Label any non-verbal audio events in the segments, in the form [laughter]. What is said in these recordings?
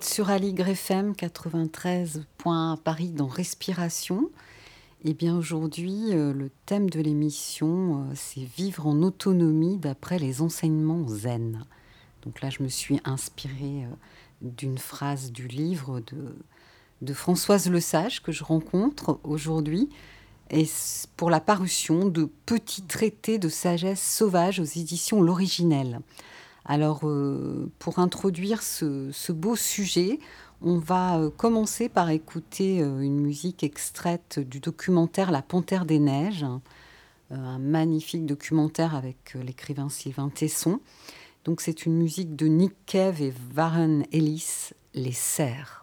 Sur Aligre FM 93. Paris dans Respiration. Et eh bien aujourd'hui, euh, le thème de l'émission, euh, c'est vivre en autonomie d'après les enseignements zen. Donc là, je me suis inspirée euh, d'une phrase du livre de, de Françoise Lesage que je rencontre aujourd'hui, et pour la parution de Petits traités de sagesse sauvage aux éditions L'Originel. Alors, euh, pour introduire ce, beau sujet, on va euh, commencer par écouter euh, une musique extraite du documentaire La Panthère des Neiges, un magnifique documentaire avec l'écrivain Sylvain Tesson. Donc, c'est une musique de Nick Cave et Warren Ellis, Les Serres.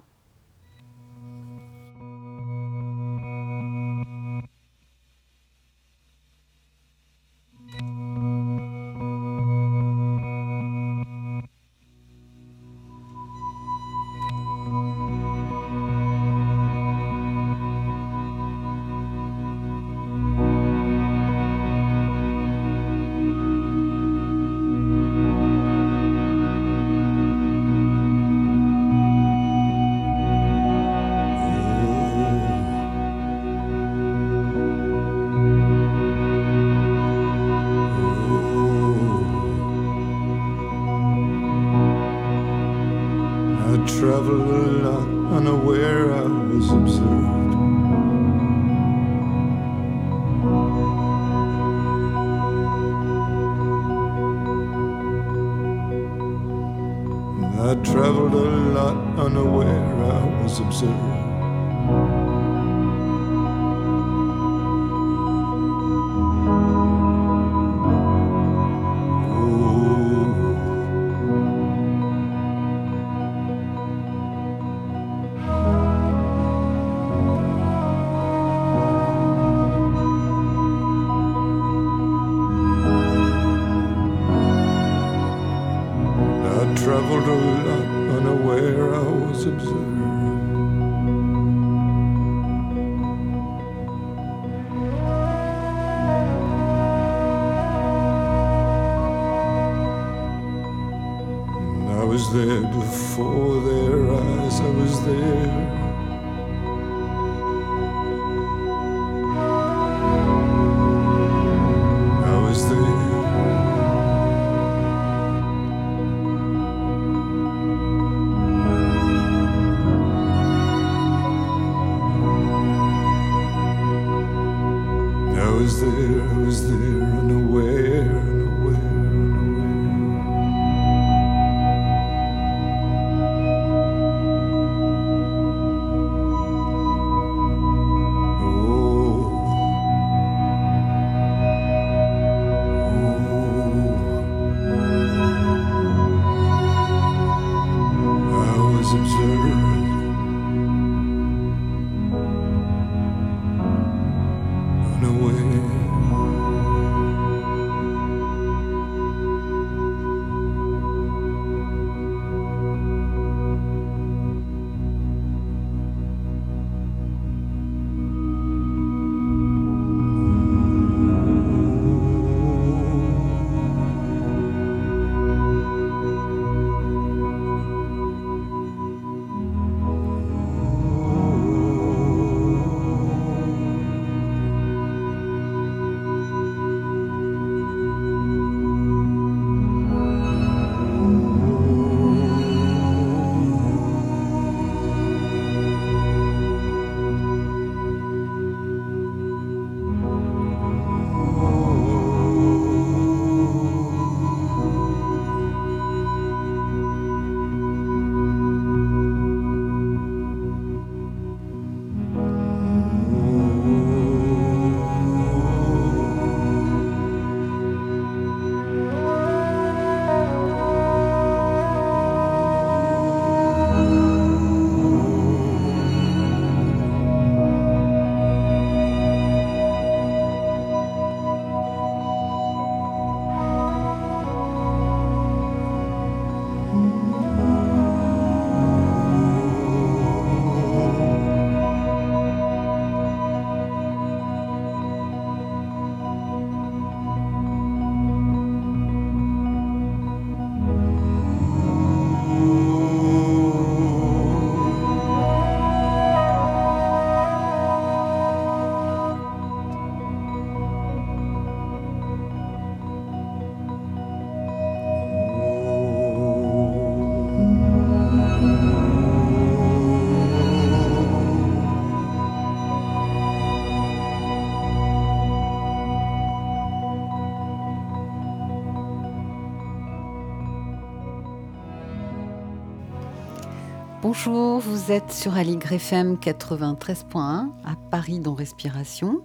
Bonjour, vous êtes sur Aligre FM 93.1 à Paris dans Respiration.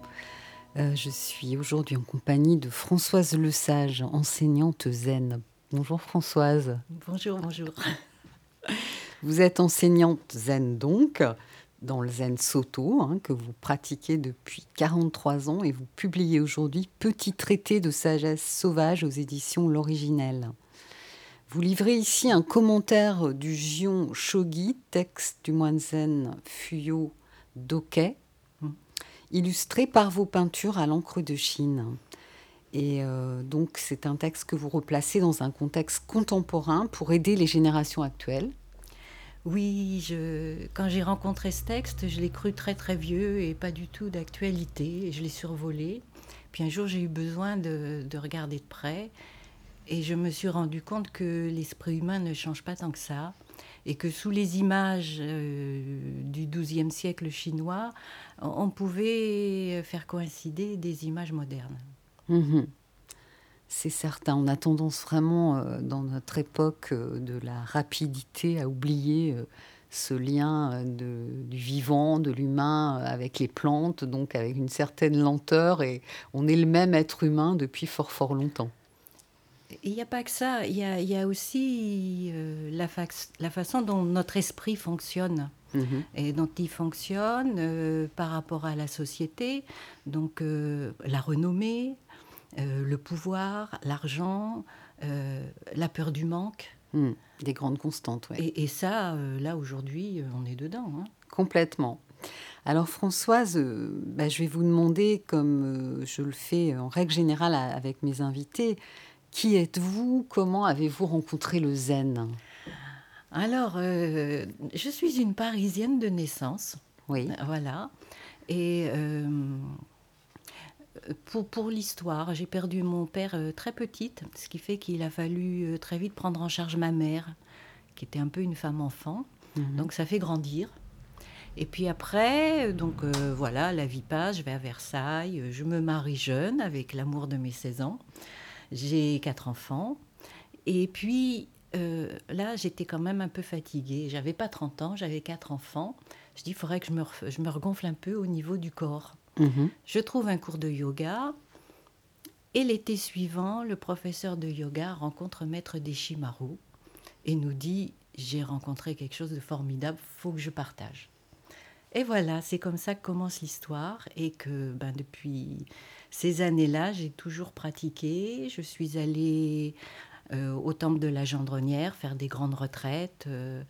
Euh, je suis aujourd'hui en compagnie de Françoise Lesage, enseignante zen. Bonjour Françoise. Bonjour, bonjour. Vous êtes enseignante zen donc, dans le zen Soto, hein, que vous pratiquez depuis 43 ans et vous publiez aujourd'hui Petit traité de sagesse sauvage aux éditions L'Originel. Vous livrez ici un commentaire du Gion Shogi, texte du moine zen Fuyo Doke, illustré par vos peintures à l'encre de Chine. Et euh, donc c'est un texte que vous replacez dans un contexte contemporain pour aider les générations actuelles. Oui, quand j'ai rencontré ce texte, je l'ai cru très très vieux et pas du tout d'actualité. Je l'ai survolé. Puis un jour, j'ai eu besoin de, regarder de près et je me suis rendu compte que l'esprit humain ne change pas tant que ça, et que sous les images euh, du XIIe siècle chinois, on pouvait faire coïncider des images modernes. Mhm. C'est certain, on a tendance vraiment euh, dans notre époque euh, de la rapidité à oublier ce lien du vivant, de l'humain avec les plantes, donc avec une certaine lenteur, et on est le même être humain depuis fort fort longtemps. Il n'y a pas que ça, il y a, aussi euh, la, la, façon dont notre esprit fonctionne. Mhm. Et dont il fonctionne euh, par rapport à la société, donc euh, la renommée, le pouvoir, l'argent, la peur du manque. Hmm. Des grandes constantes, oui. Et, ça, là, aujourd'hui, on est dedans. Hein. Complètement. Alors Françoise, bah, je vais vous demander, comme je le fais en règle générale avec mes invités, qui êtes-vous? Comment avez-vous rencontré le zen? Alors, euh, je suis une Parisienne de naissance. Oui. Voilà. Et euh, pour, pour l'histoire, j'ai perdu mon père euh, très petite, ce qui fait qu'il a fallu très vite prendre en charge ma mère, qui était un peu une femme enfant. Mhm. Donc ça fait grandir. Et puis après, donc voilà, la vie passe, je vais à Versailles, je me marie jeune avec l'amour de mes 16 ans. J'ai quatre enfants. Et puis euh, là, j'étais quand même un peu fatiguée. J'avais pas 30 ans, j'avais quatre enfants. Je dis, il faudrait que je me, je me regonfle un peu au niveau du corps. Mhm. Je trouve un cours de yoga. Et l'été suivant, le professeur de yoga rencontre Maître Deshimaru et nous dit J'ai rencontré quelque chose de formidable, faut que je partage. Et voilà, c'est comme ça que commence l'histoire et que ben, depuis ces années-là, j'ai toujours pratiqué. Je suis allée euh, au temple de la Gendronnière faire des grandes retraites. Euh,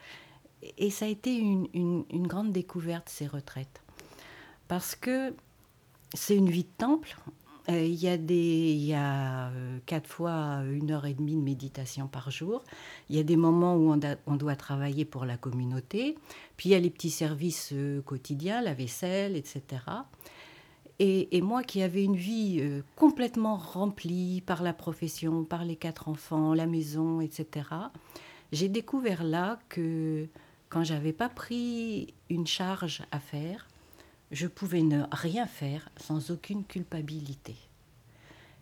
et ça a été une, grande découverte, ces retraites. Parce que c'est une vie de temple. Euh, il y a, des, y a quatre fois une heure et demie de méditation par jour. Il y a des moments où on, doit travailler pour la communauté. Puis il y a les petits services quotidiens, la vaisselle, etc. Et, moi qui avais une vie euh, complètement remplie par la profession, par les quatre enfants, la maison, etc., j'ai découvert là que quand j'avais pas pris une charge à faire, je pouvais ne rien faire sans aucune culpabilité.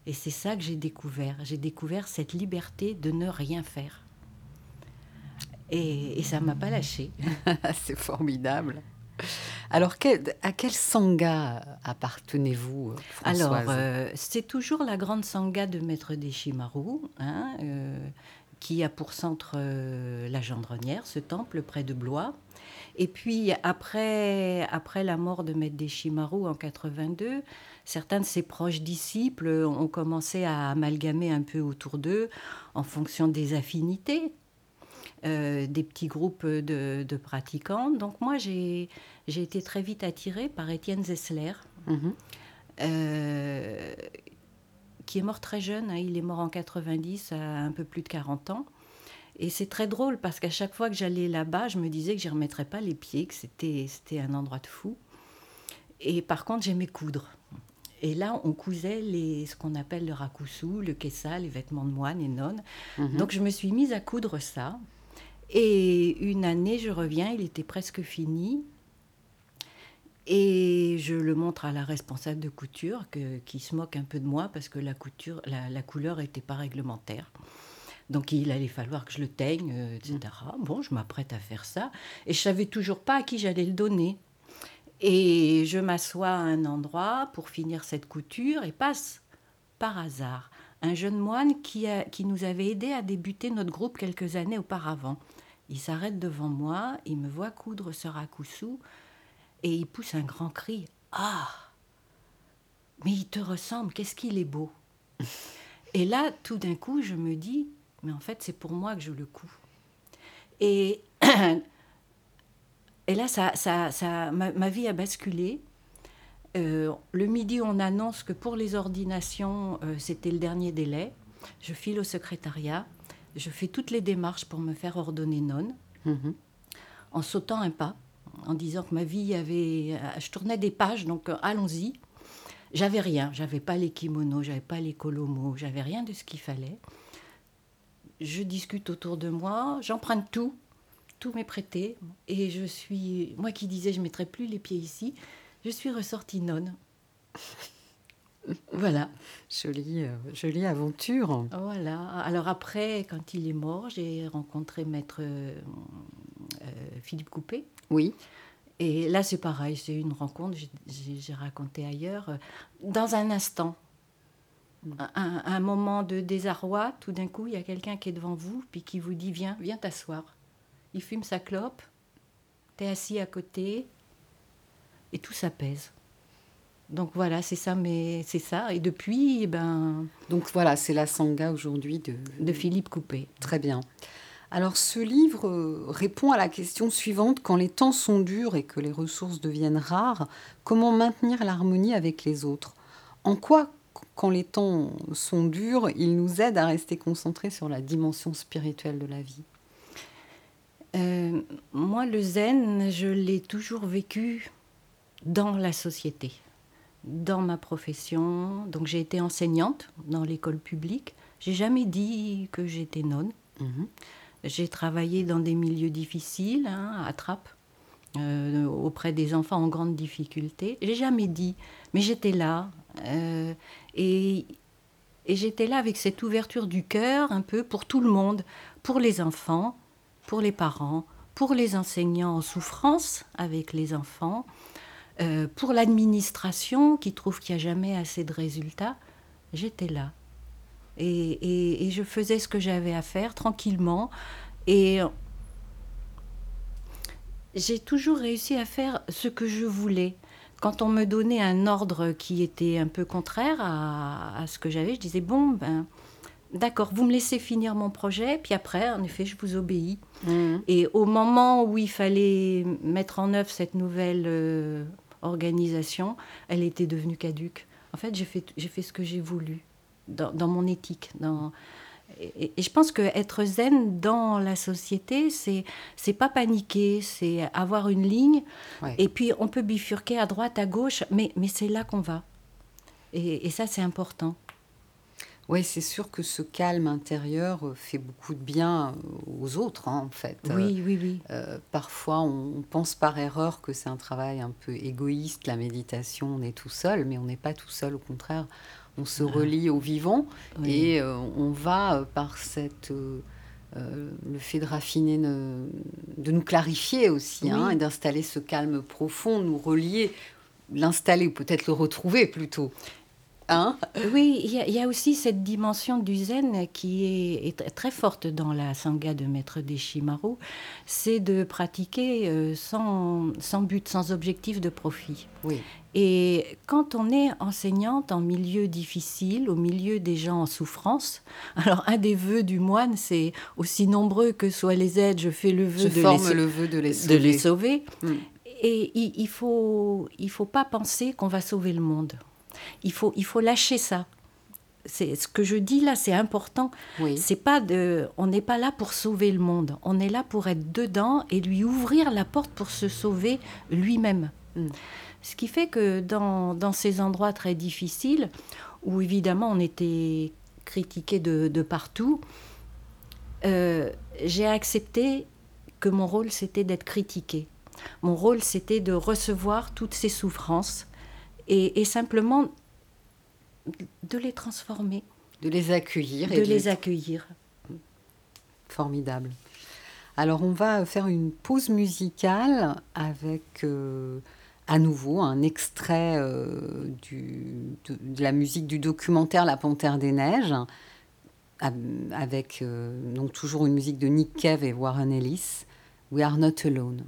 Et c'est ça que j'ai découvert. J'ai découvert cette liberté de ne rien faire. Et, et ça m'a pas lâché. [laughs] c'est formidable. Alors, à quel sangha appartenez-vous, Alors, euh, c'est toujours la grande sangha de Maître Deshimaru, hein, euh, qui a pour centre euh, la Gendronnière, ce temple près de Blois. Et puis, après, après la mort de Maître Deshimaru en 82, certains de ses proches disciples ont commencé à amalgamer un peu autour d'eux en fonction des affinités. Des petits groupes de, de, pratiquants. Donc moi, j'ai été très vite attirée par Étienne Zessler, mhm. euh, qui est mort très jeune. Hein. il est mort en 90, à un peu plus de 40 ans. Et c'est très drôle parce qu'à chaque fois que j'allais là-bas, je me disais que je ne remettrais pas les pieds, que c'était, c'était un endroit de fou. Et par contre, j'aimais coudre. Et là, on cousait les, ce qu'on appelle le rakusu, le kessa, les vêtements de moine et nonnes. Mhm. Donc je me suis mise à coudre ça. Et une année, je reviens, il était presque fini. Et je le montre à la responsable de couture qui se moque un peu de moi parce que la, couture, la, couleur n'était pas réglementaire. Donc il allait falloir que je le teigne, euh, etc. Bon, je m'apprête à faire ça. Et je savais toujours pas à qui j'allais le donner. Et je m'assois à un endroit pour finir cette couture et passe par hasard un jeune moine qui, nous avait aidé à débuter notre groupe quelques années auparavant. Il s'arrête devant moi, il me voit coudre ce rakusu et il pousse un grand cri. Ah Mais il te ressemble, qu'est-ce qu'il est beau Et là, tout d'un coup, je me dis, mais en fait, c'est pour moi que je le couds. Et, [clears throat] et là, ça, ça, ça, ma, vie a basculé. Euh, le midi, on annonce que pour les ordinations, euh, c'était le dernier délai. Je file au secrétariat. Je fais toutes les démarches pour me faire ordonner nonne, mhm. en sautant un pas, en disant que ma vie avait. Je tournais des pages, donc euh, allons-y. J'avais rien, j'avais pas les kimonos, j'avais pas les kolomos, j'avais rien de ce qu'il fallait. Je discute autour de moi, j'emprunte tout, tout m'est prêté, et je suis, moi qui disais je mettrais plus les pieds ici, je suis ressortie nonne. [laughs] voilà. Jolie, euh, jolie aventure. Voilà. Alors après, quand il est mort, j'ai rencontré maître euh, euh, Philippe Coupé. Oui. Et là, c'est pareil, c'est une rencontre, j'ai raconté ailleurs, dans un instant. Un, un, moment de désarroi, tout d'un coup, il y a quelqu'un qui est devant vous, puis qui vous dit Viens, viens t'asseoir. Il fume sa clope, t'es assis à côté, et tout s'apaise. Donc voilà, c'est ça, mais c'est ça. Et depuis, eh ben. Donc voilà, c'est la sangha aujourd'hui de... de Philippe Coupé. Très bien. Alors ce livre euh, répond à la question suivante quand les temps sont durs et que les ressources deviennent rares, comment maintenir l'harmonie avec les autres? En quoi, quand les temps sont durs, il nous aide à rester concentrés sur la dimension spirituelle de la vie? Euh, Moi, le zen, je l'ai toujours vécu dans la société dans ma profession. Donc j'ai été enseignante dans l'école publique. J'ai jamais dit que j'étais nonne. Mhm. J'ai travaillé dans des milieux difficiles, hein, à Trappes, euh, auprès des enfants en grande difficulté. J'ai jamais dit, mais j'étais là. Euh, et, et j'étais là avec cette ouverture du cœur un peu pour tout le monde, pour les enfants, pour les parents, pour les enseignants en souffrance avec les enfants, euh, pour l'administration, qui trouve qu'il n'y a jamais assez de résultats, j'étais là. Et, je faisais ce que j'avais à faire tranquillement. Et j'ai toujours réussi à faire ce que je voulais. Quand on me donnait un ordre qui était un peu contraire à, ce que j'avais, je disais, bon, ben, d'accord, vous me laissez finir mon projet, puis après, en effet, je vous obéis. Mmh. Et au moment où il fallait mettre en œuvre cette nouvelle euh, organisation, elle était devenue caduque. En fait, j'ai fait, j'ai fait ce que j'ai voulu dans, mon éthique. Dans, et, je pense que être zen dans la société, c'est c'est pas paniquer, c'est avoir une ligne. Et puis on peut bifurquer à droite, à gauche, mais, mais c'est là qu'on va. Et, et ça, c'est important. Oui, c'est sûr que ce calme intérieur euh, fait beaucoup de bien euh, aux autres, hein, en fait. Oui, oui, oui. Euh, parfois, on pense par erreur que c'est un travail un peu égoïste, la méditation, on est tout seul, mais on n'est pas tout seul, au contraire, on se relie au vivant et on va par cette... le fait de raffiner, de nous clarifier aussi, hein, et d'installer ce calme profond, nous relier, l'installer ou peut-être le retrouver plutôt. Hein oui, il y, a aussi cette dimension du zen qui est, très forte dans la sangha de Maître Deshimaru, c'est de pratiquer euh, sans, sans, but, sans objectif de profit. Oui. Et quand on est enseignante en milieu difficile, au milieu des gens en souffrance, [laughs] alors un des vœux du moine, c'est aussi nombreux que soient les aides, je fais le vœu, de, les, le vœu de, les, sauver. De les sauver. Mm. Et il ne faut, il faut pas penser qu'on va sauver le monde. Il faut, il faut lâcher ça. C'est ce que je dis là, c'est important. C'est pas de, on n'est pas là pour sauver le monde. On est là pour être dedans et lui ouvrir la porte pour se sauver lui-même. Mm. Ce qui fait que dans, dans, ces endroits très difficiles, où évidemment on était critiqué de, de partout, euh, j'ai accepté que mon rôle c'était d'être critiqué. Mon rôle c'était de recevoir toutes ces souffrances et, simplement de les transformer. De les accueillir. De les accueillir. Formidable. Alors on va faire une pause musicale avec euh, à nouveau un extrait euh, de, la musique du documentaire La Panthère des Neiges, avec euh, donc toujours une musique de Nick Cave et Warren Ellis, We Are Not Alone.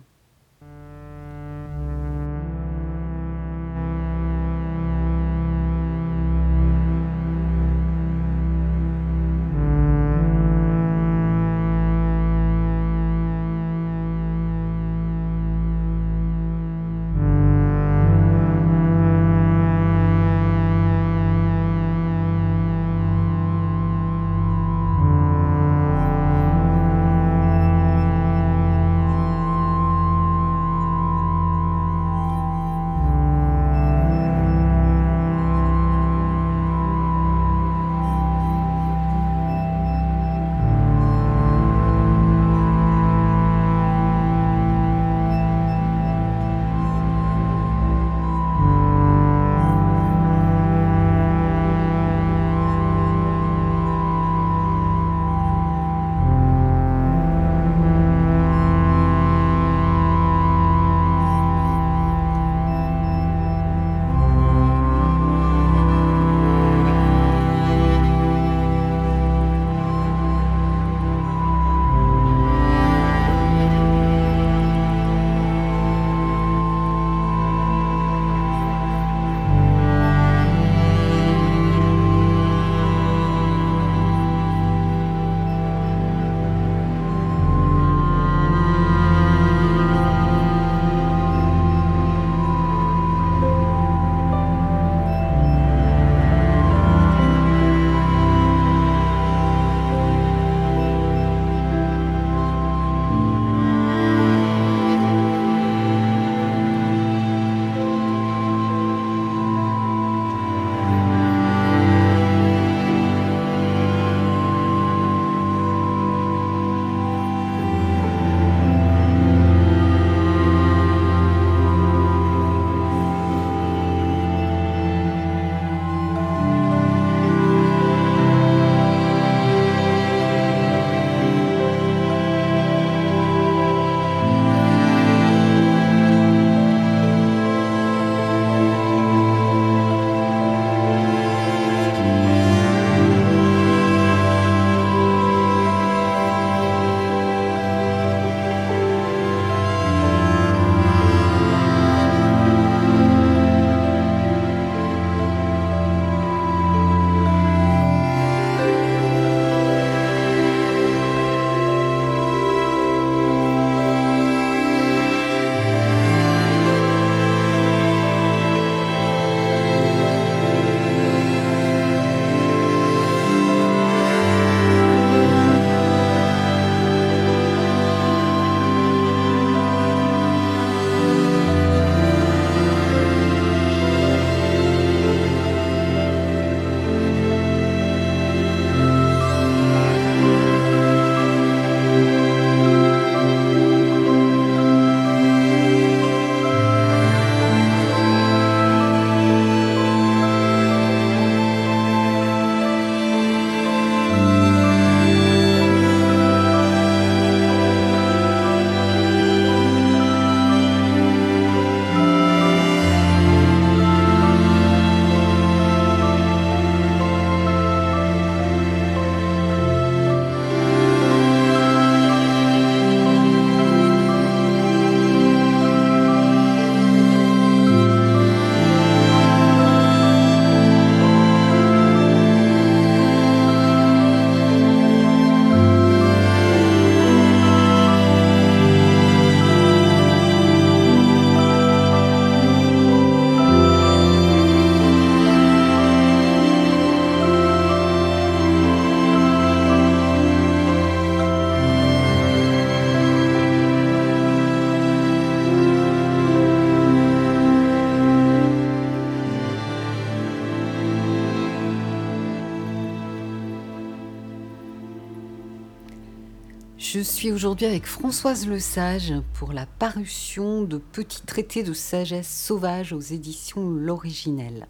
Aujourd'hui avec Françoise Lesage pour la parution de Petits traités de sagesse sauvage aux éditions L'Originel.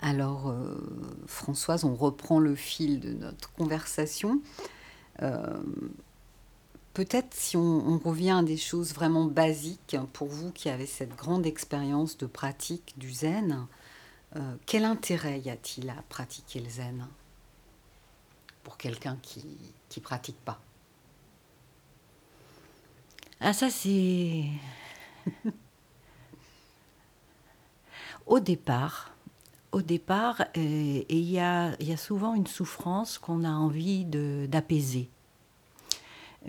Alors, euh, Françoise, on reprend le fil de notre conversation. Peut-être si on, revient à des choses vraiment basiques, pour vous qui avez cette grande expérience de pratique du zen, euh, quel intérêt y a-t-il à pratiquer le zen pour quelqu'un qui ne pratique pas? Ah ça c'est... [laughs] au départ, au départ, euh, il y, a, souvent une souffrance qu'on a envie d'apaiser.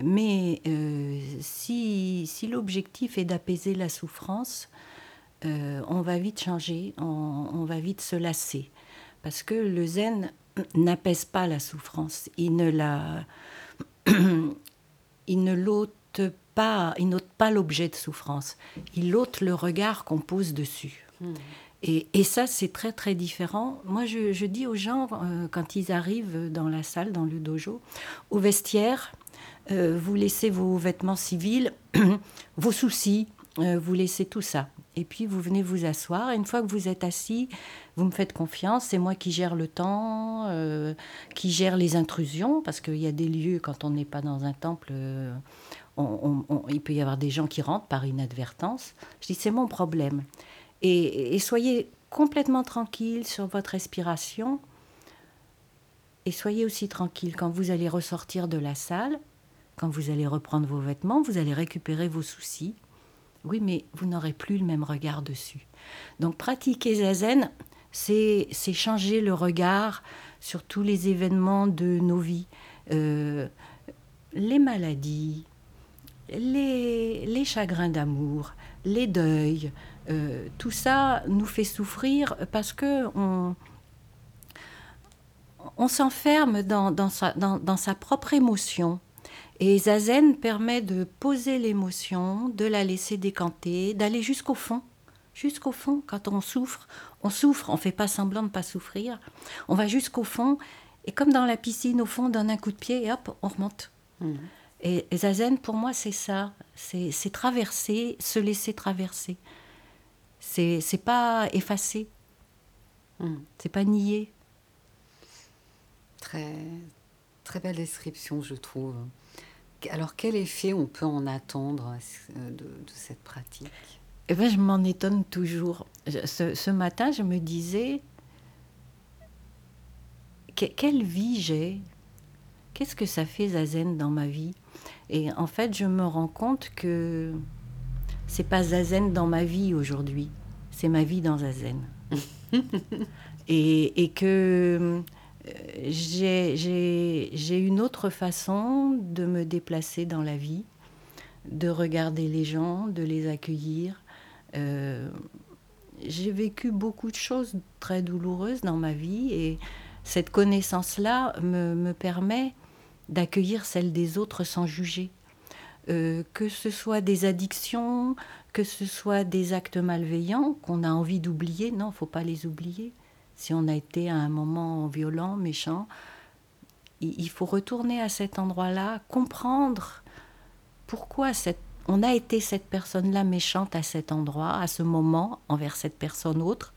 Mais euh, si, l'objectif est d'apaiser la souffrance, euh, on va vite changer, on, va vite se lasser. Parce que le zen [clears throat] n'apaise pas la souffrance. Il ne la. [clears throat] il pas, il n'ôte pas l'objet de souffrance. Il ôte le regard qu'on pose dessus. Hmm. Et, et, ça, c'est très très différent. Moi, je, je dis aux gens, euh, quand ils arrivent dans la salle, dans le dojo, au vestiaire, euh, vous laissez vos vêtements civils, [coughs] vos soucis, euh, vous laissez tout ça. Et puis vous venez vous asseoir. Et une fois que vous êtes assis, vous me faites confiance. C'est moi qui gère le temps, qui gère les intrusions, parce qu'il y a des lieux, quand on n'est pas dans un temple, il peut y avoir des gens qui rentrent par inadvertance. Je dis, c'est mon problème. et soyez complètement tranquille sur votre respiration. Et soyez aussi tranquille quand vous allez ressortir de la salle quand vous allez reprendre vos vêtements, vous allez récupérer vos soucis. Oui, mais vous n'aurez plus le même regard dessus. Donc pratiquer zazen, c'est changer le regard sur tous les événements de nos vies, euh, les maladies, les, chagrins d'amour, les deuils. Euh, tout ça nous fait souffrir parce que on, on s'enferme dans, sa, propre émotion. Et Zazen permet de poser l'émotion, de la laisser décanter, d'aller jusqu'au fond. Jusqu'au fond, quand on souffre, on souffre, on fait pas semblant de pas souffrir. On va jusqu'au fond, et comme dans la piscine, au fond, donne un coup de pied, et hop, on remonte. Mmh. Et, Zazen, pour moi, c'est ça. C'est traverser, se laisser traverser. C'est pas effacer. Mmh. C'est pas nier. Très, très belle description, je trouve. Alors, quel effet on peut en attendre euh, de, cette pratique? Eh ben, Je m'en étonne toujours. Ce, matin, je me disais, quelle vie j'ai Qu'est-ce que ça fait Zazen dans ma vie? Et en fait, je me rends compte que c'est pas Zazen dans ma vie aujourd'hui, c'est ma vie dans Zazen. [laughs] et, et, que j'ai une autre façon de me déplacer dans la vie, de regarder les gens, de les accueillir. Euh, j'ai vécu beaucoup de choses très douloureuses dans ma vie et cette connaissance-là me, me, permet d'accueillir celle des autres sans juger. Euh, que ce soit des addictions, que ce soit des actes malveillants qu'on a envie d'oublier, non, faut pas les oublier si on a été à un moment violent, méchant, il faut retourner à cet endroit-là, comprendre pourquoi on a été cette personne-là méchante à cet endroit, à ce moment, envers cette personne autre,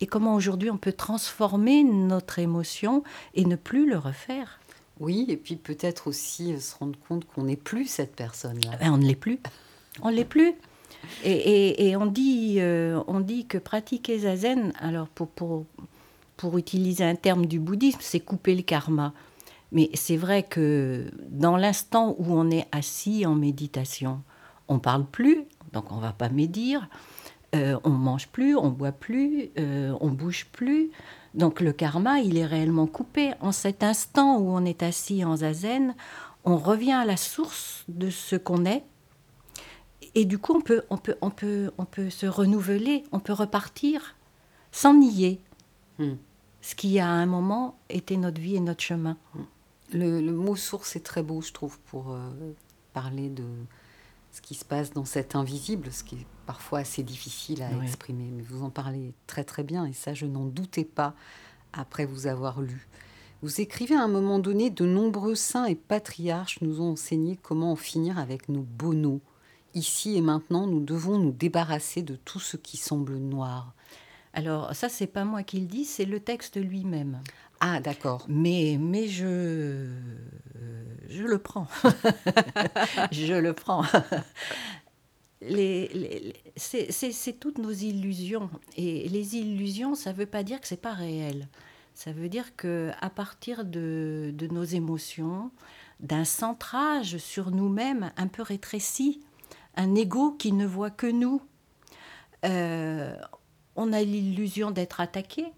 et comment aujourd'hui on peut transformer notre émotion et ne plus le refaire. Oui, et puis peut-être aussi se rendre compte qu'on n'est plus cette personne-là. Ben, on ne l'est plus. On ne l'est plus. Et, on, dit, euh, on dit que pratiquer zazen, alors pour, pour, pour utiliser un terme du bouddhisme, c'est couper le karma. Mais c'est vrai que dans l'instant où on est assis en méditation, on parle plus, donc on va pas médire, euh, on mange plus, on boit plus, euh, on bouge plus. Donc le karma, il est réellement coupé. En cet instant où on est assis en zazen, on revient à la source de ce qu'on est et du coup, on peut, on, peut, on, peut, on peut se renouveler, on peut repartir sans nier hmm. ce qui, à un moment, était notre vie et notre chemin. Hmm. Le, mot source est très beau, je trouve, pour euh, parler de ce qui se passe dans cet invisible, ce qui est parfois assez difficile à exprimer. Mais vous en parlez très très bien, et ça, je n'en doutais pas après vous avoir lu. Vous écrivez à un moment donné, de nombreux saints et patriarches nous ont enseigné comment en finir avec nos bonneaux ici et maintenant, nous devons nous débarrasser de tout ce qui semble noir. Alors ça, c'est pas moi qui le dis, c'est le texte lui-même. Ah, d'accord. Mais, mais je, je le prends. [laughs] je le prends. les, c'est toutes nos illusions. Et les illusions, ça ne veut pas dire que ce n'est pas réel. Ça veut dire que à partir de, de nos émotions, d'un centrage sur nous-mêmes un peu rétréci, un ego qui ne voit que nous, euh, on a l'illusion d'être attaqué,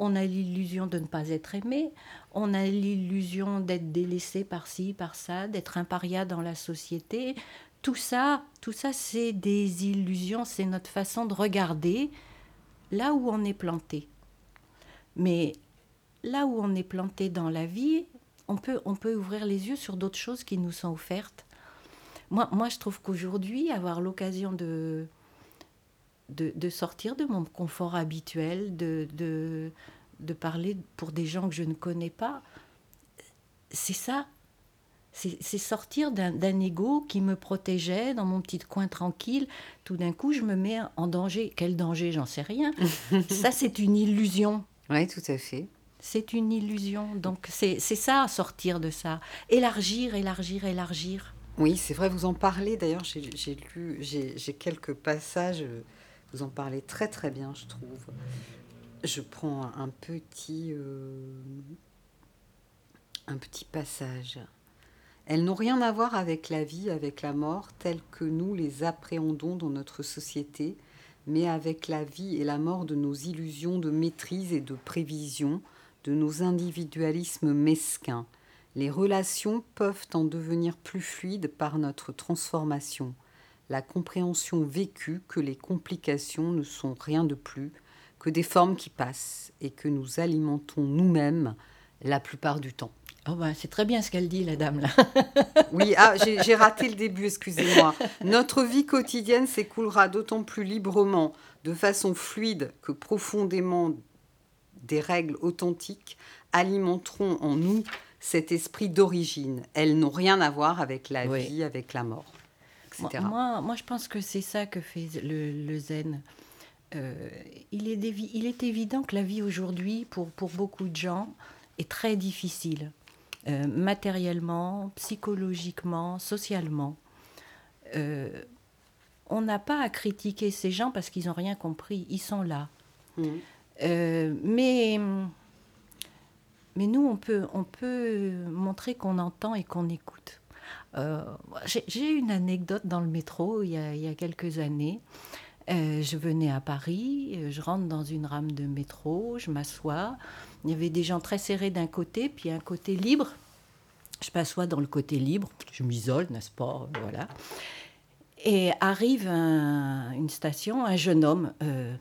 on a l'illusion de ne pas être aimé, on a l'illusion d'être délaissé par ci, par ça, d'être un paria dans la société, tout ça, tout ça, c'est des illusions, c'est notre façon de regarder là où on est planté. Mais là où on est planté dans la vie, on peut, on peut ouvrir les yeux sur d'autres choses qui nous sont offertes. Moi, moi je trouve qu'aujourd'hui, avoir l'occasion de, de, sortir de mon confort habituel, de, de, de parler pour des gens que je ne connais pas, c'est ça c'est sortir d'un ego qui me protégeait dans mon petit coin tranquille. Tout d'un coup, je me mets en danger. Quel danger J'en sais rien. [laughs] ça, c'est une illusion. Oui, tout à fait. C'est une illusion. Donc, c'est ça, sortir de ça. Élargir, élargir, élargir. Oui, c'est vrai, vous en parlez. D'ailleurs, j'ai lu, j'ai quelques passages. Vous en parlez très, très bien, je trouve. Je prends un petit, euh, un petit passage. Elles n'ont rien à voir avec la vie, avec la mort, telles que nous les appréhendons dans notre société, mais avec la vie et la mort de nos illusions de maîtrise et de prévision, de nos individualismes mesquins. Les relations peuvent en devenir plus fluides par notre transformation, la compréhension vécue que les complications ne sont rien de plus que des formes qui passent et que nous alimentons nous-mêmes la plupart du temps. Oh ben, c'est très bien ce qu'elle dit, la dame, là. [laughs] oui, ah, j'ai raté le début, excusez-moi. Notre vie quotidienne s'écoulera d'autant plus librement, de façon fluide, que profondément des règles authentiques alimenteront en nous cet esprit d'origine. Elles n'ont rien à voir avec la vie, avec la mort, etc. Moi, moi, je pense que c'est ça que fait le, zen. Euh, il, est il, est évident que la vie aujourd'hui, pour, pour beaucoup de gens, est très difficile. Euh, matériellement, psychologiquement, socialement. Euh, on n'a pas à critiquer ces gens parce qu'ils n'ont rien compris, ils sont là. Mmh. Mais, mais nous, on peut, on peut montrer qu'on entend et qu'on écoute. J'ai une anecdote dans le métro il y a, quelques années. je venais à Paris, je rentre dans une rame de métro, je m'assois. Il y avait des gens très serrés d'un côté, puis un côté libre. Je m'assois dans le côté libre, je m'isole, n'est-ce pas Voilà. Et arrive une station, un jeune homme euh,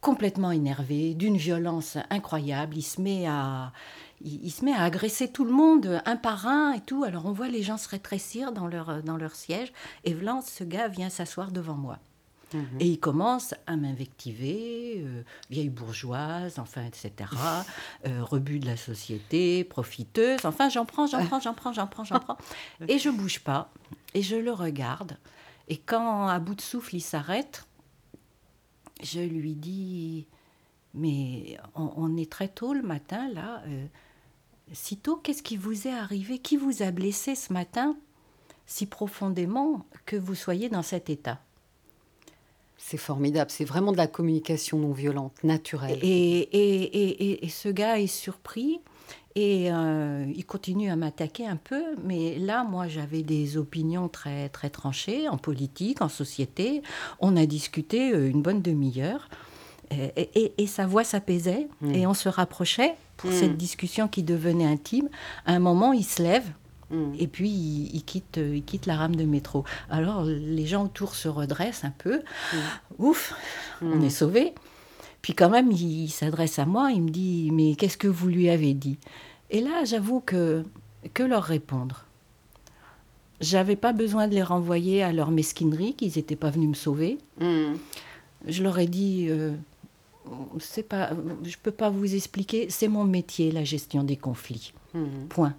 complètement énervé, d'une violence incroyable. Il se met à, il, se met à agresser tout le monde, un par un et tout. Alors on voit les gens se rétrécir dans leur, dans leur siège. Et Vlan, ce gars vient s'asseoir devant moi. Mhm. Et il commence à m'invectiver, euh, vieille bourgeoise, enfin, etc., [laughs] euh, rebut de la société, profiteuse, enfin, j'en prends, j'en prends, j'en prends, j'en prends, j'en prends. [laughs] Et je bouge pas, et je le regarde. Et quand, à bout de souffle, il s'arrête, je lui dis, mais on, est très tôt le matin, là. Euh, sitôt, qu'est-ce qui vous est arrivé? Qui vous a blessé ce matin si profondément que vous soyez dans cet état? C'est formidable, c'est vraiment de la communication non violente, naturelle. Et, et, et, ce gars est surpris et euh, il continue à m'attaquer un peu, mais là, moi, j'avais des opinions très, très tranchées en politique, en société. On a discuté euh, une bonne demi-heure et, sa voix s'apaisait mmh. et on se rapprochait pour mmh. cette discussion qui devenait intime. À un moment, il se lève Mm. Et puis, il, quitte, il quitte la rame de métro. Alors, les gens autour se redressent un peu. Mm. Ouf, on mm. est sauvés. Puis quand même, il, s'adresse à moi, il me dit, mais qu'est-ce que vous lui avez dit? Et là, j'avoue que, que leur répondre J'avais pas besoin de les renvoyer à leur mesquinerie, qu'ils n'étaient pas venus me sauver. Je leur ai dit, euh, pas, je peux pas vous expliquer, c'est mon métier, la gestion des conflits. Point.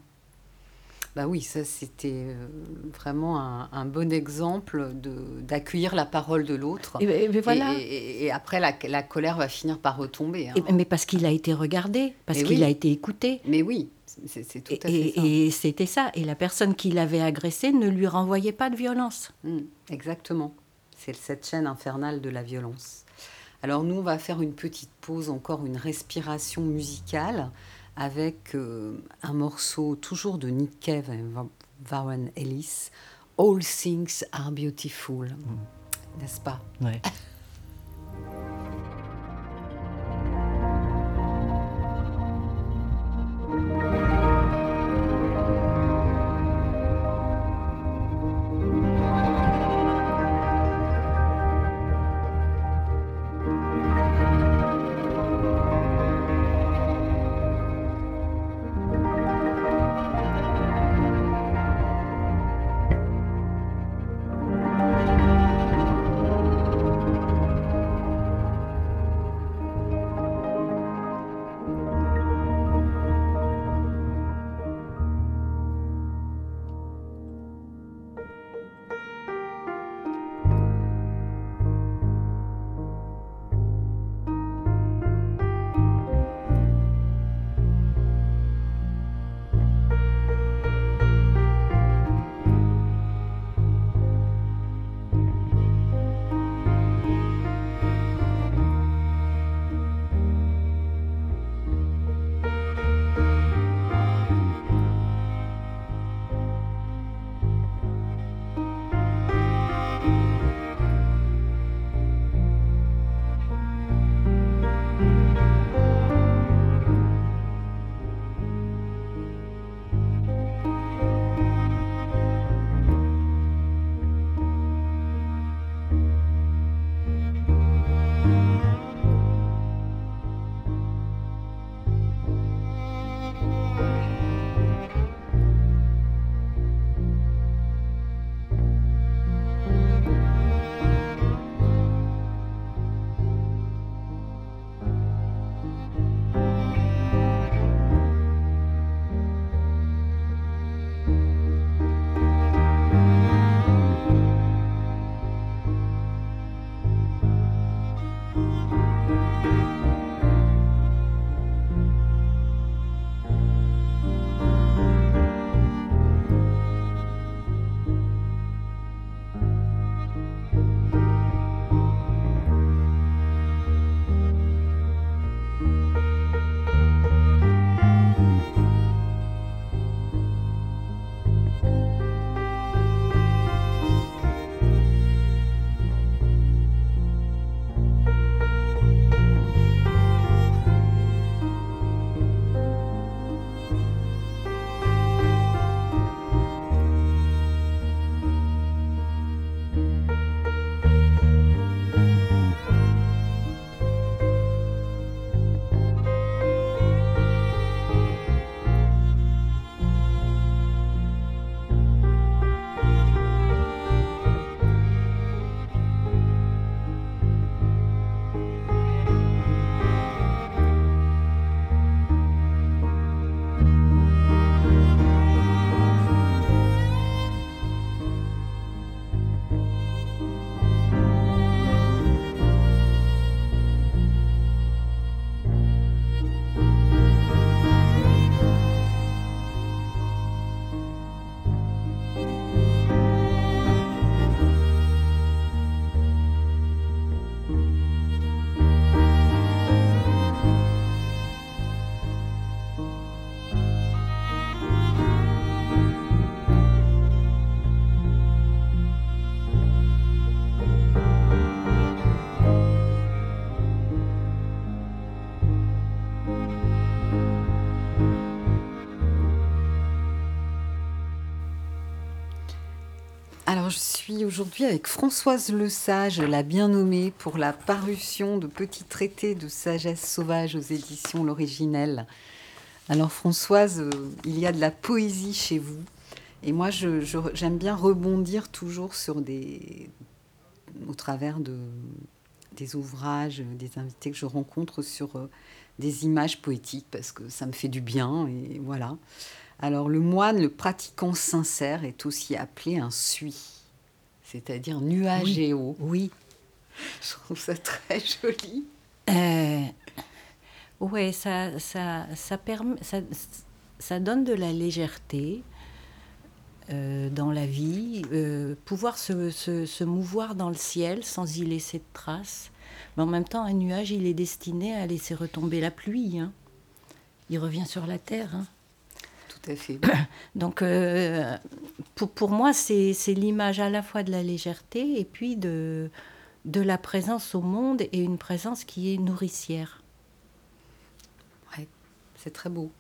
Bah oui, ça c'était euh, vraiment un, bon exemple d'accueillir la parole de l'autre. Et, voilà. et, après, la, colère va finir par retomber. Hein. mais parce qu'il a été regardé, parce qu'il a été écouté. Mais oui, c'est tout à fait ça. Et c'était ça. Et la personne qui l'avait agressé ne lui renvoyait pas de violence. Hmm, exactement. C'est cette chaîne infernale de la violence. Alors nous, on va faire une petite pause, encore une respiration musicale avec euh, un morceau toujours de Nick Cave et Warren Ellis, All Things Are Beautiful. Hmm. N'est-ce pas? Ouais. [laughs] aujourd'hui avec Françoise Lesage, la bien nommée, pour la parution de petits traités de sagesse sauvage aux éditions L'Originelle. Alors Françoise, euh, il y a de la poésie chez vous. Et moi, j'aime bien rebondir toujours sur des, au travers de, des ouvrages, des invités que je rencontre sur euh, des images poétiques parce que ça me fait du bien et voilà. Alors le moine, le pratiquant sincère, est aussi appelé un sui c'est-à-dire nuage et eau. Oui. Je trouve ça très [laughs] joli. Euh, oui, ça, ça, ça permet. ça donne de la légèreté euh, dans la vie, euh, pouvoir se, se, mouvoir dans le ciel sans y laisser de traces. Mais en même temps, un nuage, il est destiné à laisser retomber la pluie. Hein. Il revient sur la terre. Hein. Tout à fait. [laughs] Donc, euh, pour, pour, moi, c'est l'image à la fois de la légèreté et puis de, de la présence au monde et une présence qui est nourricière. Ouais, c'est très beau.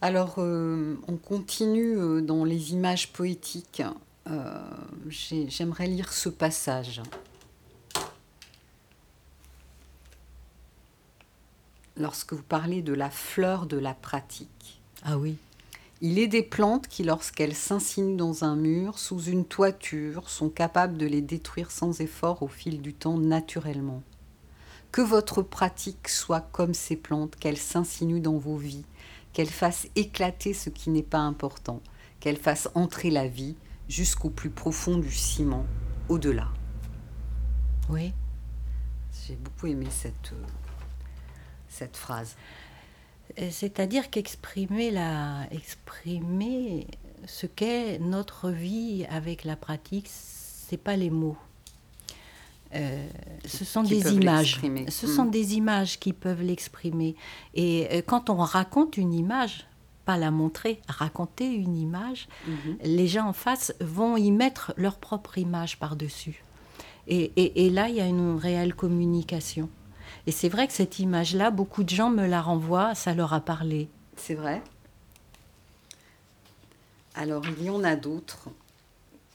Alors, euh, on continue euh, dans les images poétiques. Euh, j'aimerais lire ce passage. Lorsque vous parlez de la fleur de la pratique. Ah oui. Il est des plantes qui, lorsqu'elles s'insinuent dans un mur, sous une toiture, sont capables de les détruire sans effort au fil du temps naturellement. Que votre pratique soit comme ces plantes, qu'elles s'insinuent dans vos vies, qu'elle fasse éclater ce qui n'est pas important, qu'elle fasse entrer la vie jusqu'au plus profond du ciment, au-delà. Oui. J'ai beaucoup aimé cette, euh, cette phrase. Euh, c'est-à-dire qu'exprimer la, exprimer ce qu'est notre vie avec la pratique, c'est pas les mots. Euh, ce sont des images. Ce sont mm. des images qui peuvent l'exprimer. Et euh, quand on raconte une image, pas la montrer, raconter une image, mm-hmm. les gens en face vont y mettre leur propre image par-dessus. Et, et, là, il y a une réelle communication. Et c'est vrai que cette image-là, beaucoup de gens me la renvoient, ça leur a parlé. C'est vrai. Alors, il y en a d'autres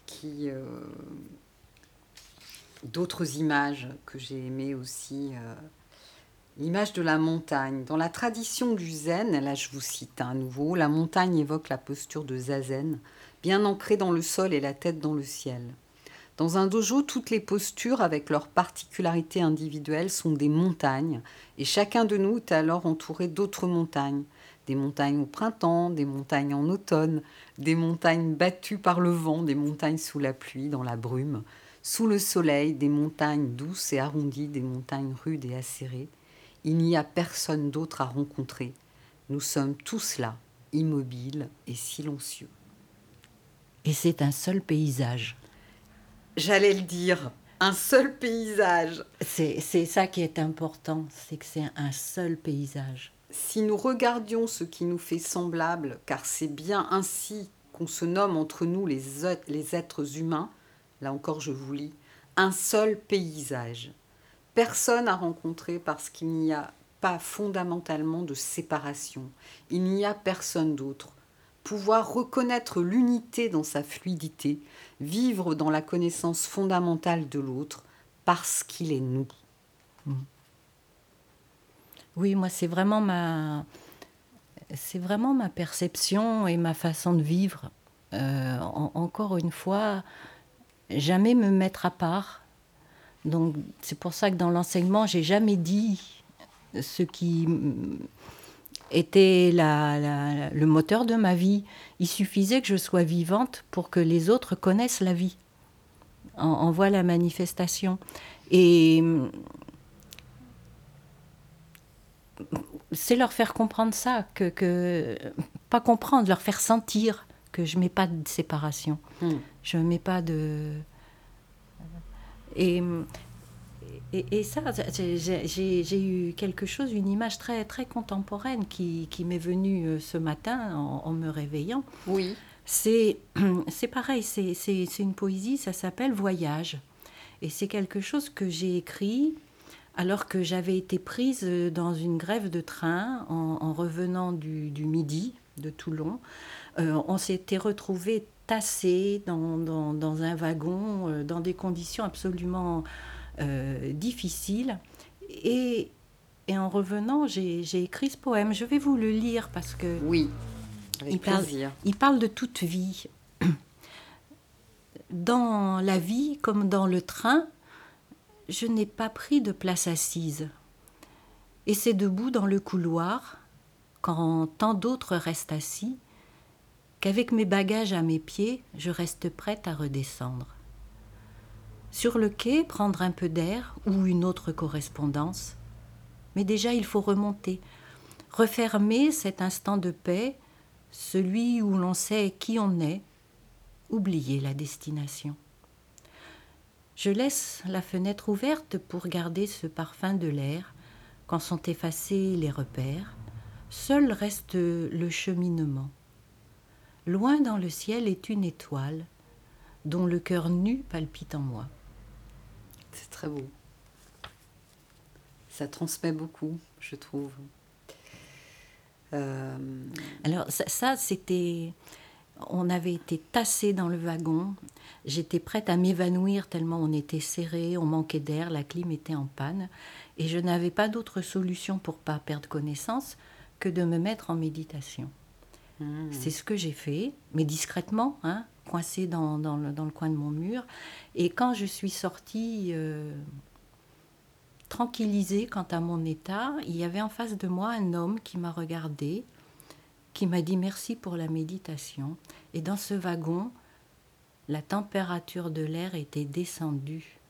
qui, euh, d'autres images que j'ai aimées aussi. Euh, l'image de la montagne. Dans la tradition du zen, là je vous cite à nouveau, la montagne évoque la posture de zazen, bien ancrée dans le sol et la tête dans le ciel. Dans un dojo, toutes les postures, avec leurs particularités individuelles, sont des montagnes, et chacun de nous est alors entouré d'autres montagnes. Des montagnes au printemps, des montagnes en automne, des montagnes battues par le vent, des montagnes sous la pluie, dans la brume, sous le soleil, des montagnes douces et arrondies, des montagnes rudes et acérées, il n'y a personne d'autre à rencontrer. Nous sommes tous là, immobiles et silencieux. Et c'est un seul paysage. J'allais le dire, un seul paysage. C'est ça qui est important, c'est que c'est un seul paysage. Si nous regardions ce qui nous fait semblable, car c'est bien ainsi qu'on se nomme entre nous les, les êtres humains, là encore je vous lis, un seul paysage. Personne à rencontrer parce qu'il n'y a pas fondamentalement de séparation. Il n'y a personne d'autre. Pouvoir reconnaître l'unité dans sa fluidité, vivre dans la connaissance fondamentale de l'autre, parce qu'il est nous. Mmh. Oui, moi c'est vraiment ma c'est vraiment ma perception et ma façon de vivre. Euh, encore une fois, jamais me mettre à part. Donc c'est pour ça que dans l'enseignement, j'ai jamais dit ce qui était le moteur de ma vie. Il suffisait que je sois vivante pour que les autres connaissent la vie, en, voient la manifestation. Et c'est leur faire comprendre ça, que, pas comprendre, leur faire sentir que je mets pas de séparation. Hmm. Je mets pas de. Et, et, ça, j'ai eu quelque chose, une image très, très contemporaine qui, qui m'est venue euh, ce matin en, me réveillant. Oui. C'est [clears throat] pareil, c'est une poésie, ça s'appelle Voyage. Et c'est quelque chose que j'ai écrit alors que j'avais été prise dans une grève de train en, en revenant du, du, Midi de Toulon. Euh, on s'était retrouvés tassés dans, dans, un wagon, euh, dans des conditions absolument euh, difficiles. Et, et, en revenant, j'ai écrit ce poème. Je vais vous le lire parce que... Oui, avec il plaisir. Parle, il parle de toute vie. [clears throat] Dans la vie, comme dans le train, je n'ai pas pris de place assise. Et c'est debout dans le couloir, quand tant d'autres restent assis, qu'avec mes bagages à mes pieds, je reste prête à redescendre. Sur le quai, prendre un peu d'air ou une autre correspondance. Mais déjà, il faut remonter. Refermer cet instant de paix, celui où l'on sait qui on est, oublier la destination. Je laisse la fenêtre ouverte pour garder ce parfum de l'air quand sont effacés les repères. Seul reste le cheminement. Loin dans le ciel est une étoile dont le cœur nu palpite en moi. C'est très beau. Ça transmet beaucoup, je trouve. Euh, Alors ça, c'était... On avait été tassés dans le wagon. J'étais prête à m'évanouir tellement on était serré, on manquait d'air, la clim était en panne. Et je n'avais pas d'autre solution pour pas perdre connaissance que de me mettre en méditation. Hmm. C'est ce que j'ai fait, mais discrètement, hein, coincé dans, le, coin de mon mur. Et quand je suis sortie euh, tranquillisée quant à mon état, il y avait en face de moi un homme qui m'a regardé, qui m'a dit merci pour la méditation. Et dans ce wagon, la température de l'air était descendue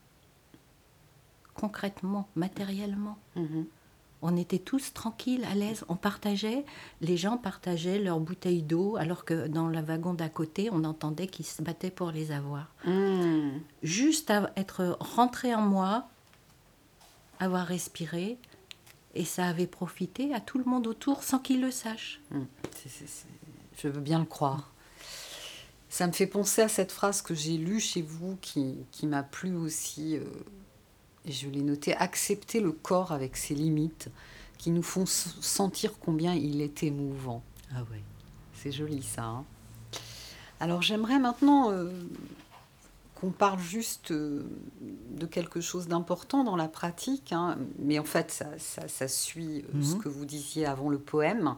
concrètement, matériellement. Mhm. On était tous tranquilles, à l'aise, on partageait, les gens partageaient leurs bouteilles d'eau, alors que dans le wagon d'à côté, on entendait qu'ils se battaient pour les avoir. Mhm. Juste à être rentré en moi, avoir respiré, et ça avait profité à tout le monde autour sans qu'il le sache. Hmm. Je veux bien le croire. Ça me fait penser à cette phrase que j'ai lue chez vous qui, qui m'a plu aussi. Euh, je l'ai noté, accepter le corps avec ses limites qui nous font sentir combien il est émouvant. Ah oui. C'est joli ça. Hein. Alors j'aimerais maintenant euh, on parle juste euh, de quelque chose d'important dans la pratique, hein, mais en fait, ça, suit euh, ce mhm. que vous disiez avant le poème.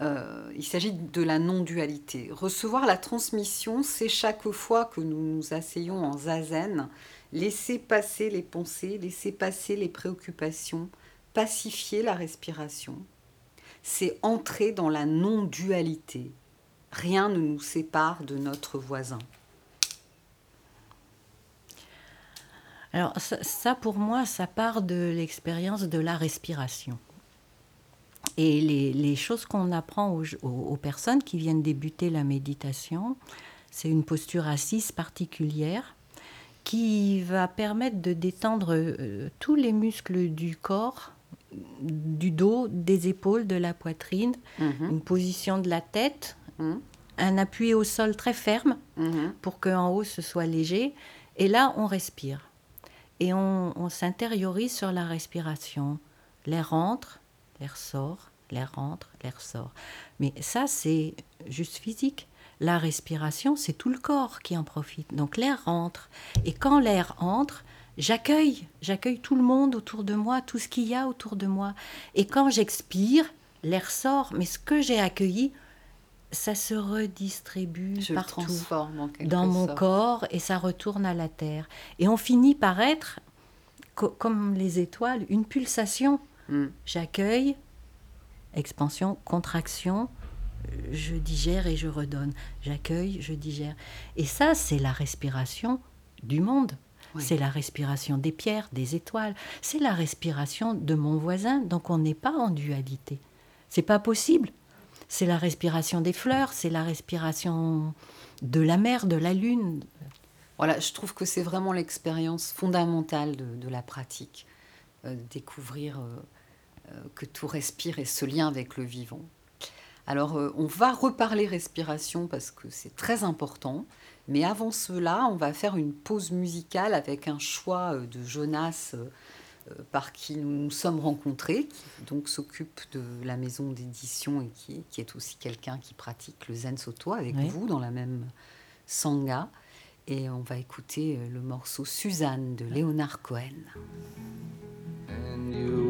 Euh, il s'agit de la non-dualité. Recevoir la transmission, c'est chaque fois que nous nous asseyons en zazen, laisser passer les pensées, laisser passer les préoccupations, pacifier la respiration. C'est entrer dans la non-dualité. Rien ne nous sépare de notre voisin. Alors ça, pour moi, ça part de l'expérience de la respiration. Et les, choses qu'on apprend aux, personnes qui viennent débuter la méditation, c'est une posture assise particulière qui va permettre de détendre euh, tous les muscles du corps, du dos, des épaules, de la poitrine, mhm. une position de la tête, mhm. un appui au sol très ferme mhm. pour qu'en haut ce soit léger. Et là, on respire et on, s'intériorise sur la respiration. L'air rentre, l'air sort, l'air rentre, l'air sort. Mais ça, c'est juste physique. La respiration, c'est tout le corps qui en profite. Donc l'air rentre. Et quand l'air entre, j'accueille, j'accueille tout le monde autour de moi, tout ce qu'il y a autour de moi. Et quand j'expire, l'air sort. Mais ce que j'ai accueilli, ça se redistribue partout dans mon corps et ça retourne à la terre. Et on finit par être, comme les étoiles, une pulsation. Hmm. J'accueille, expansion, contraction, je digère et je redonne. J'accueille, je digère. Et ça, c'est la respiration du monde. C'est la respiration des pierres, des étoiles. C'est la respiration de mon voisin. Donc on n'est pas en dualité. C'est pas possible c'est la respiration des fleurs, c'est la respiration de la mer, de la lune. Voilà, je trouve que c'est vraiment l'expérience fondamentale de, la pratique, euh, découvrir euh, que tout respire et ce lien avec le vivant. Alors, on va reparler respiration parce que c'est très important, mais avant cela, on va faire une pause musicale avec un choix de Jonas euh, par qui nous nous sommes rencontrés, qui donc s'occupe de la maison d'édition et qui, qui, est aussi quelqu'un qui pratique le Zen Soto avec vous dans la même sangha. Et on va écouter euh, le morceau Suzanne de Léonard Cohen. And you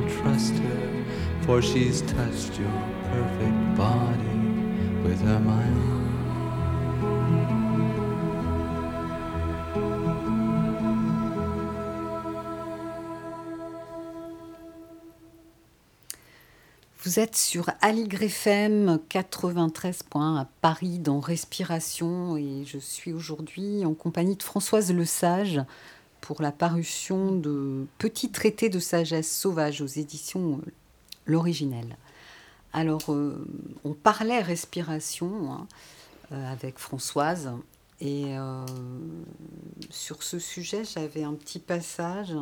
for she's touched your perfect body with her mind. Vous êtes sur Aligre FM 93 points à Paris dans Respiration et je suis aujourd'hui en compagnie de Françoise Lesage pour la parution de Petit traité de sagesse sauvage aux éditions l'originel. Alors, euh, on parlait respiration hein, euh, avec Françoise, et euh, sur ce sujet, j'avais un petit passage.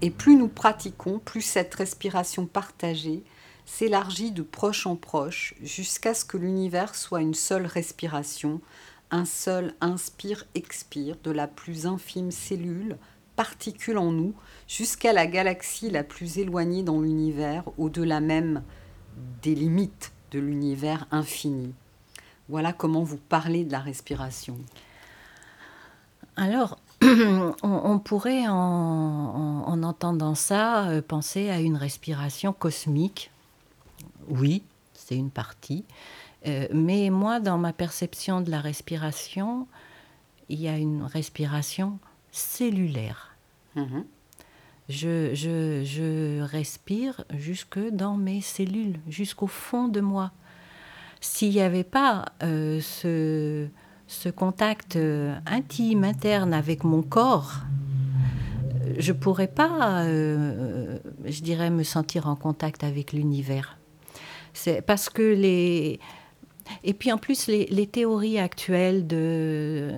et plus nous pratiquons, plus cette respiration partagée s'élargit de proche en proche jusqu'à ce que l'univers soit une seule respiration, un seul inspire-expire de la plus infime cellule particules en nous jusqu'à la galaxie la plus éloignée dans l'univers, au-delà même des limites de l'univers infini. Voilà comment vous parlez de la respiration. Alors, [clears throat] on, pourrait, en, en, entendant ça, euh, penser à une respiration cosmique. Oui, c'est une partie. Euh, mais moi, dans ma perception de la respiration, il y a une respiration cellulaire. Mhm. Je, je, respire jusque dans mes cellules, jusqu'au fond de moi. S'il n'y avait pas euh, ce, ce, contact euh, intime, interne avec mon corps, je ne pourrais pas, euh, je dirais, me sentir en contact avec l'univers. C'est parce que les... Et puis en plus, les, les théories actuelles de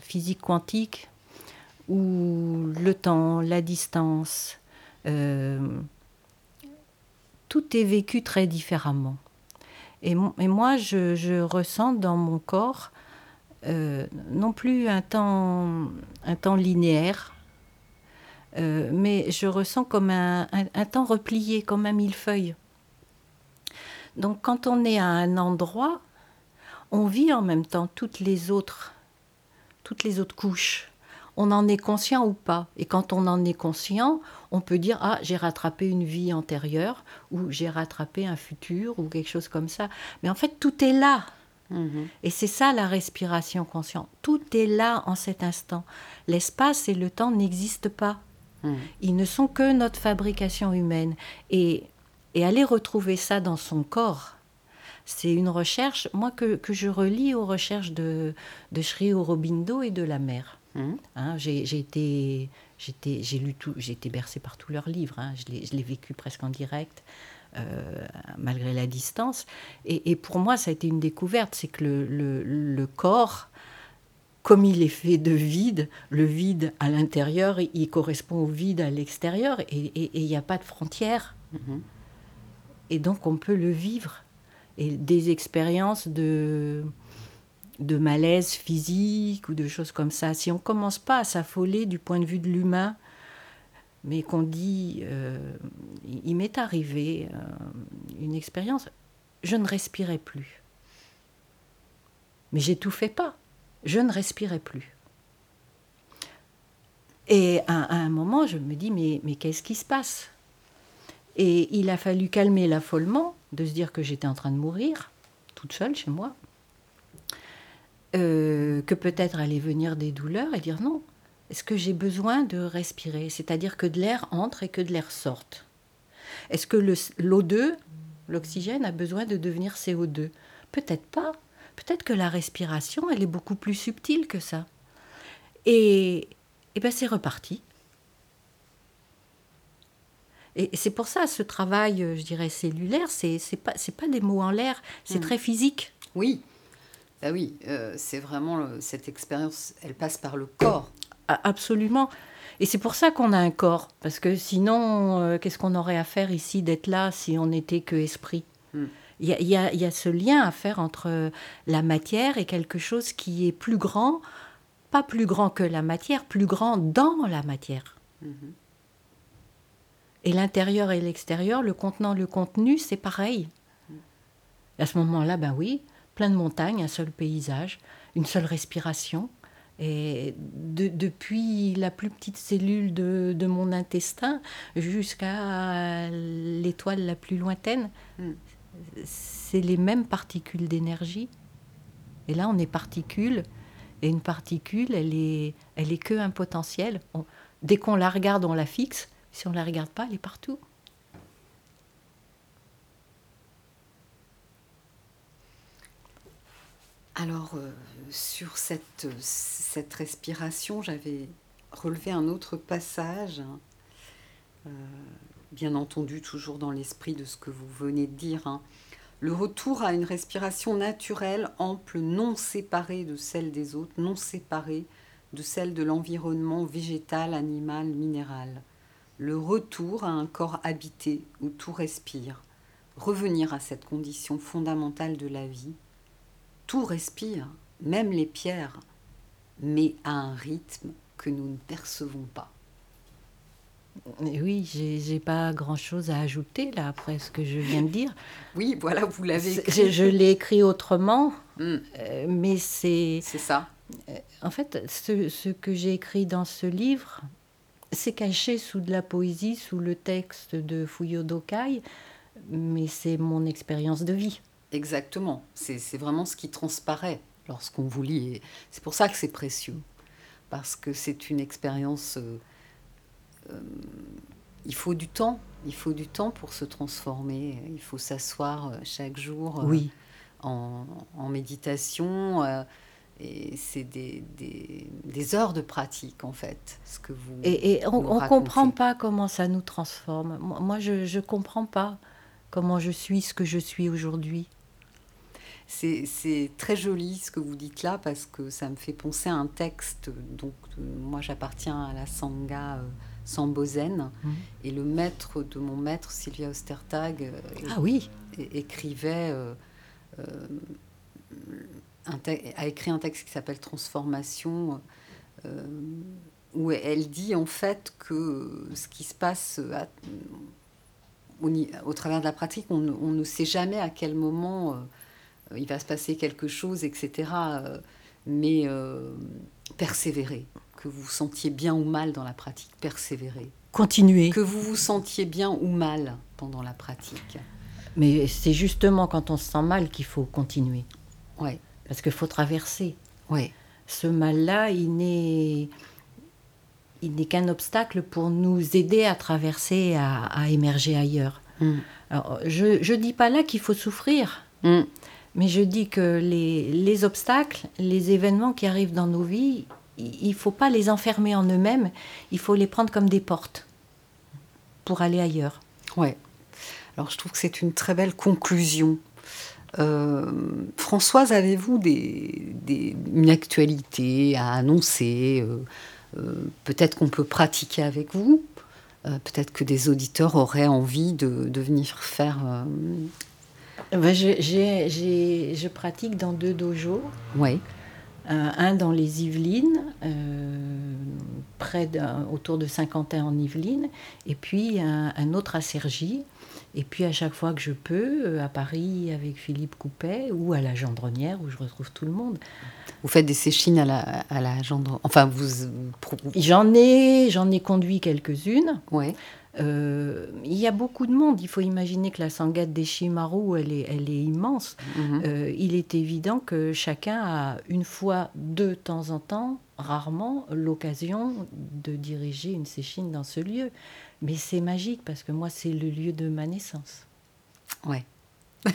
physique quantique où le temps, la distance, euh, tout est vécu très différemment. Et, moi, je, ressens dans mon corps euh, non plus un temps, linéaire, euh, mais je ressens comme un, temps replié, comme un millefeuille. Donc quand on est à un endroit, on vit en même temps toutes les autres couches on en est conscient ou pas. Et quand on en est conscient, on peut dire ah j'ai rattrapé une vie antérieure ou j'ai rattrapé un futur ou quelque chose comme ça. Mais en fait tout est là. Mhm. Et c'est ça la respiration consciente. Tout est là en cet instant. L'espace et le temps n'existent pas. Mhm. Ils ne sont que notre fabrication humaine. Et, et aller retrouver ça dans son corps, c'est une recherche, moi, que, que, je relie aux recherches de, de Sri Aurobindo et de la mer. Mmh. Hein, j'ai été, j'ai lu tout, j'ai été bercée par tous leurs livres. Hein, je l'ai vécu presque en direct. Euh, malgré la distance. Et, pour moi, ça a été une découverte, c'est que le, le, corps, comme il est fait de vide, le vide à l'intérieur, il correspond au vide à l'extérieur, et il n'y a pas de frontière. Mm-hmm. Et donc, on peut le vivre. Et des expériences de, de malaise physique ou de choses comme ça, si on commence pas à s'affoler du point de vue de l'humain, mais qu'on dit, euh, il m'est arrivé euh, une expérience, je ne respirais plus. Mais j'étouffais pas, je ne respirais plus. Et à, un moment, je me dis, mais qu'est-ce qui se passe? Et il a fallu calmer l'affolement, de se dire que j'étais en train de mourir, toute seule chez moi, euh, que peut-être allaient venir des douleurs et dire non, est-ce que j'ai besoin de respirer? C'est-à-dire que de l'air entre et que de l'air sorte. Est-ce que l'O2, l'oxygène, a besoin de devenir CO2 Peut-être pas. Peut-être que la respiration, elle est beaucoup plus subtile que ça. Et, et ben c'est reparti. Et c'est pour ça, ce travail, je dirais, cellulaire, c'est pas, pas des mots en l'air, c'est hmm. très physique. Oui, bah oui, euh, c'est vraiment cette expérience, elle passe par le corps absolument. Et c'est pour ça qu'on a un corps, parce que sinon, euh, qu'est-ce qu'on aurait à faire ici d'être là si on n'était que esprit? Hmm. Il y, a, ce lien à faire entre la matière et quelque chose qui est plus grand, pas plus grand que la matière, plus grand dans la matière. Hmm. Et l'intérieur et l'extérieur, le contenant, le contenu, c'est pareil. Hmm. À ce moment-là, ben oui, plein de montagnes, un seul paysage, une seule respiration. Et depuis la plus petite cellule de, mon intestin jusqu'à l'étoile la plus lointaine, hmm. c'est les mêmes particules d'énergie. Et là, on est particules, et une particule, elle est, elle est que un potentiel. dès qu'on la regarde, on la fixe. Si on ne la regarde pas, elle est partout. Alors, euh, sur cette, respiration, j'avais relevé un autre passage, hein. euh, bien entendu toujours dans l'esprit de ce que vous venez de dire. Hein. Le retour à une respiration naturelle, ample, non séparée de celle des autres, non séparée de celle de l'environnement végétal, animal, minéral. Le retour à un corps habité où tout respire. Revenir à cette condition fondamentale de la vie. Tout respire, même les pierres, mais à un rythme que nous ne percevons pas. Oui, j'ai pas grand-chose à ajouter là après ce que je viens de dire. [laughs] oui, voilà, vous l'avez écrit. Je, l'ai écrit autrement, hmm. euh, mais c'est. C'est ça. Euh, en fait, ce, ce que j'ai écrit dans ce livre, c'est caché sous de la poésie, sous le texte de Fuyo Dokai, mais c'est mon expérience de vie. Exactement, c'est vraiment ce qui transparaît lorsqu'on vous lit. C'est pour ça que c'est précieux, parce que c'est une expérience... Euh, euh, il faut du temps, il faut du temps pour se transformer. Il faut s'asseoir euh, chaque jour oui. en, méditation. et c'est des, des, heures de pratique, en fait, ce que vous. Et, on ne comprend pas comment ça nous transforme. Moi, je ne comprends pas comment je suis ce que je suis aujourd'hui. C'est très joli ce que vous dites là parce que ça me fait penser à un texte. Donc, moi, j'appartiens à la Sangha euh, Sambozen mhm. et le maître de mon maître, Sylvia Ostertag, euh, ah, oui. écrivait. Euh, a écrit un texte qui s'appelle Transformation, où elle dit en fait que ce qui se passe au, travers de la pratique, on, on, ne sait jamais à quel moment il va se passer quelque chose, etc. Euh, mais euh, persévérer, que vous vous sentiez bien ou mal dans la pratique, persévérer. Continuer. Que vous vous sentiez bien ou mal pendant la pratique. Mais c'est justement quand on se sent mal qu'il faut continuer. Ouais. Parce qu'il faut traverser. Ouais. Ce mal-là, il n'est il n'est qu'un obstacle pour nous aider à traverser, à, à émerger ailleurs. Hmm. Alors, je ne dis pas là qu'il faut souffrir Mm. Mais je dis que les, les, obstacles, les événements qui arrivent dans nos vies, il ne faut pas les enfermer en eux-mêmes, il faut les prendre comme des portes pour aller ailleurs. Ouais. Alors je trouve que c'est une très belle conclusion. Euh, Françoise, avez-vous des, une actualité à annoncer? Euh, euh, Peut-être qu'on peut pratiquer avec vous Peut-être que des auditeurs auraient envie de venir faire ben, je, pratique dans deux dojos. Oui. un dans les Yvelines, près autour de Saint-Quentin en Yvelines, et puis un, autre à Cergy. Et puis à chaque fois que je peux, euh, à Paris avec Philippe Coupet ou à la Gendronnière où je retrouve tout le monde. Vous faites des séchines à la, à la Gendronnière Enfin, vous. J'en ai, j'en ai conduit quelques-unes. Ouais. Euh, il y a beaucoup de monde. Il faut imaginer que la sanguette des Chimaru, elle est, elle est immense. Mhm. Euh, il est évident que chacun a une fois, de temps en temps, rarement, l'occasion de diriger une séchine dans ce lieu. Mais c'est magique parce que moi, c'est le lieu de ma naissance. Ouais. [laughs]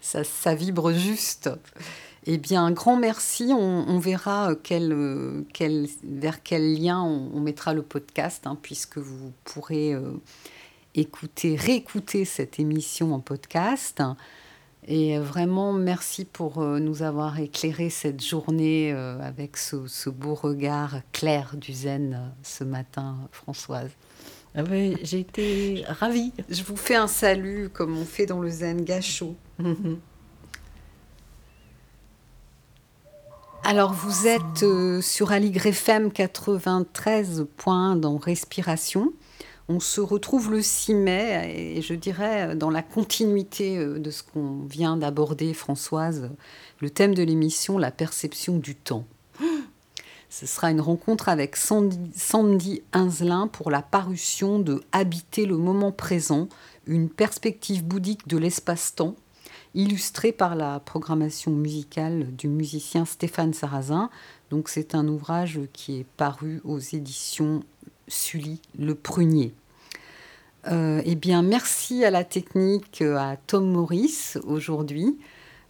ça, ça, vibre juste. Eh bien, un grand merci. On, verra quel, quel, vers quel lien on, mettra le podcast, hein, puisque vous pourrez euh, écouter, réécouter cette émission en podcast. Et vraiment, merci pour euh, nous avoir éclairé cette journée euh, avec ce, ce, beau regard clair du zen ce matin, Françoise. Ah ben, j'ai été ravie. Je vous fais un salut comme on fait dans le zen gachot. Alors, vous êtes euh, sur Aligre FM 93.1 dans Respiration. On se retrouve le 6 mai et je dirais dans la continuité euh, de ce qu'on vient d'aborder, Françoise, le thème de l'émission, la perception du temps. [gasps] Ce sera une rencontre avec Sandy, Sandy pour la parution de Habiter le moment présent, une perspective bouddhique de l'espace-temps, illustrée par la programmation musicale du musicien Stéphane Sarrazin. Donc c'est un ouvrage qui est paru aux éditions Sully Le Prunier. Euh, eh bien, merci à la technique, à Tom Maurice aujourd'hui.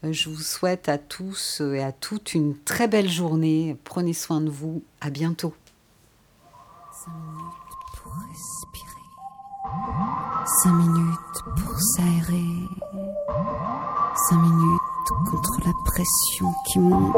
Je vous souhaite à tous et à toutes une très belle journée. Prenez soin de vous. À bientôt. 5 minutes pour respirer. 5 minutes pour s'aérer. 5 minutes contre la pression qui monte.